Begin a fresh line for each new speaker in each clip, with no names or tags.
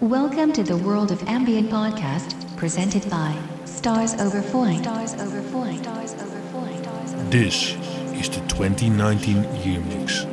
Welcome to the World of Ambient podcast, presented by Stars Over Foyne.
This is the 2019 year mix.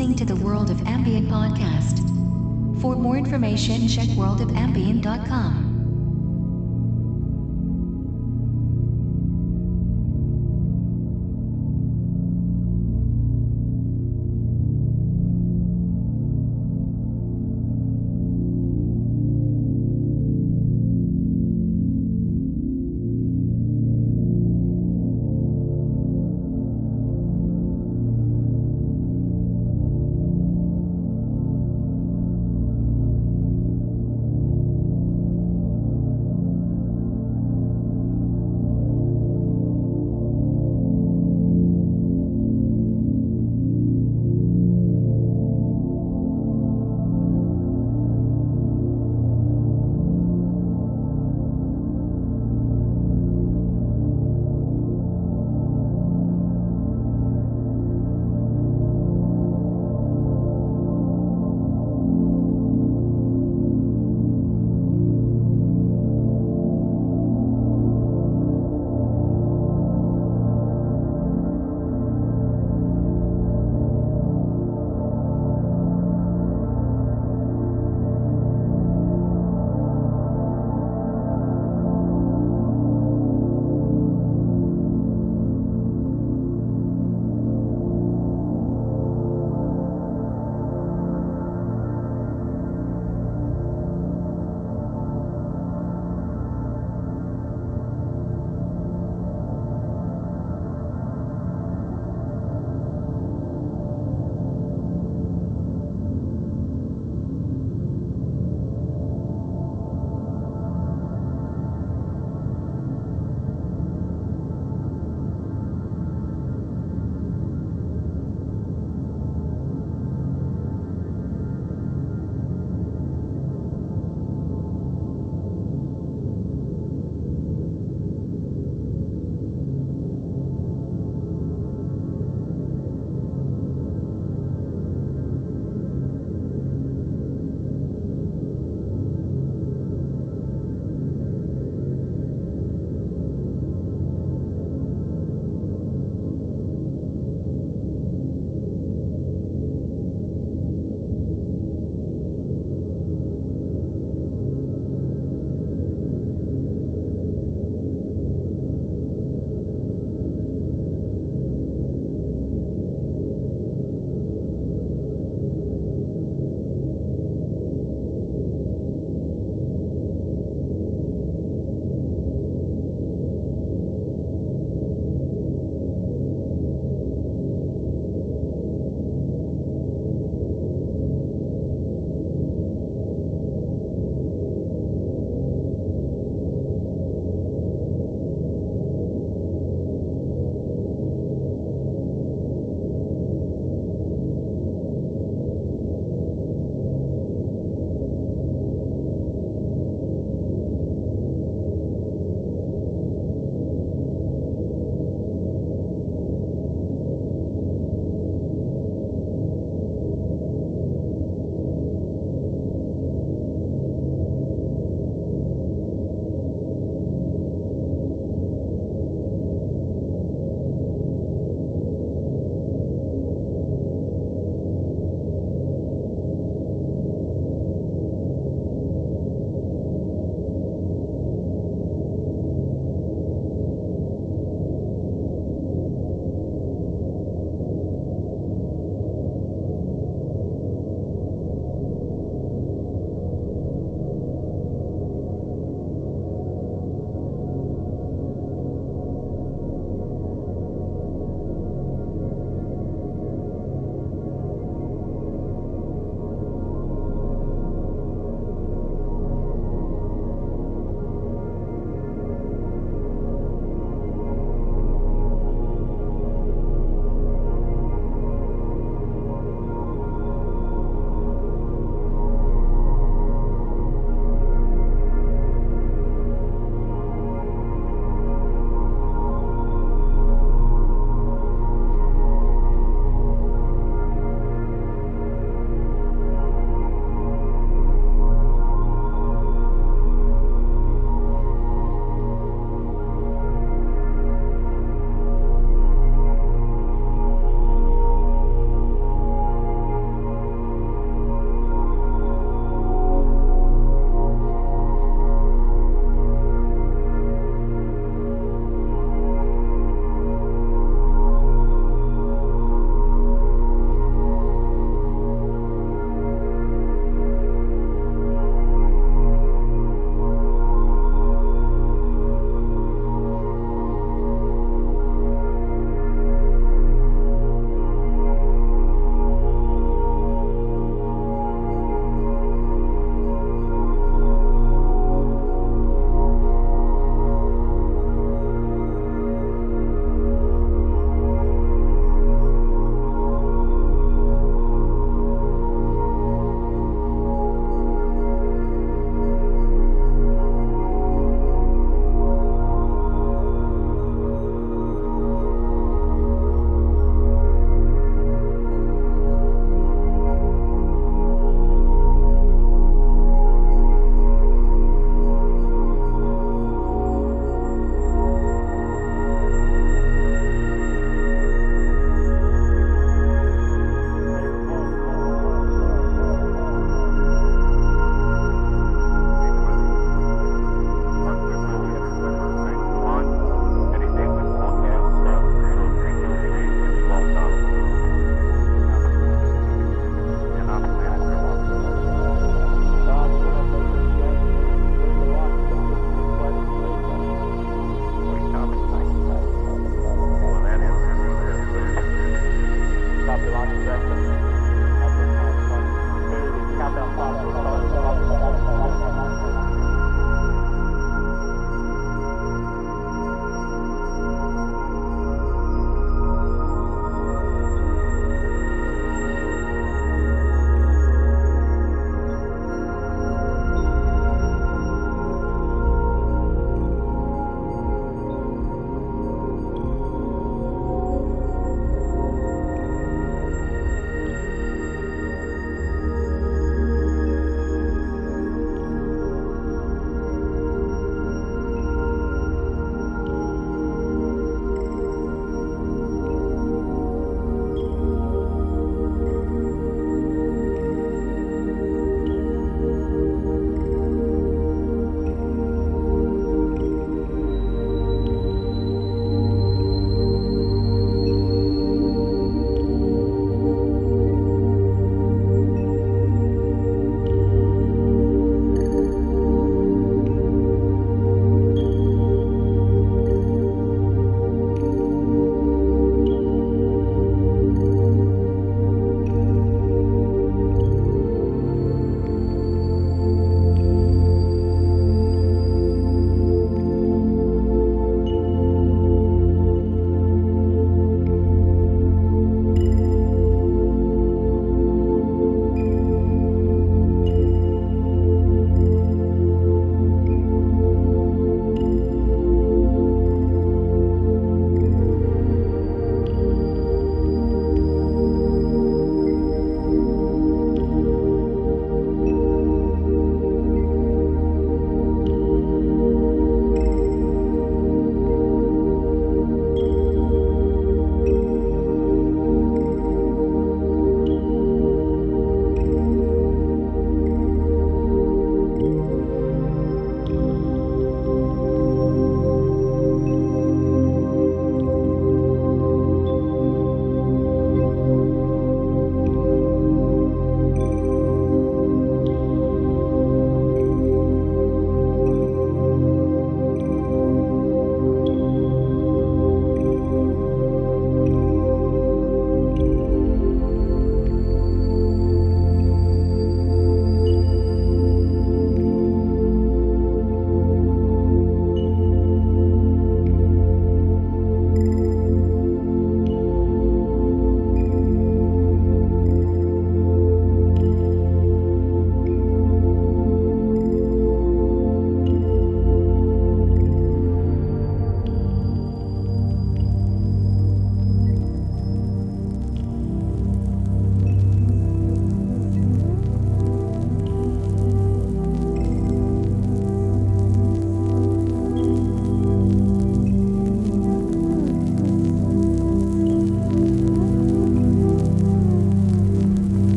Listening to the World of Ambient podcast. For more information, check worldofambient.com.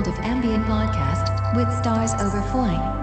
World of Ambient podcast with stars overflowing.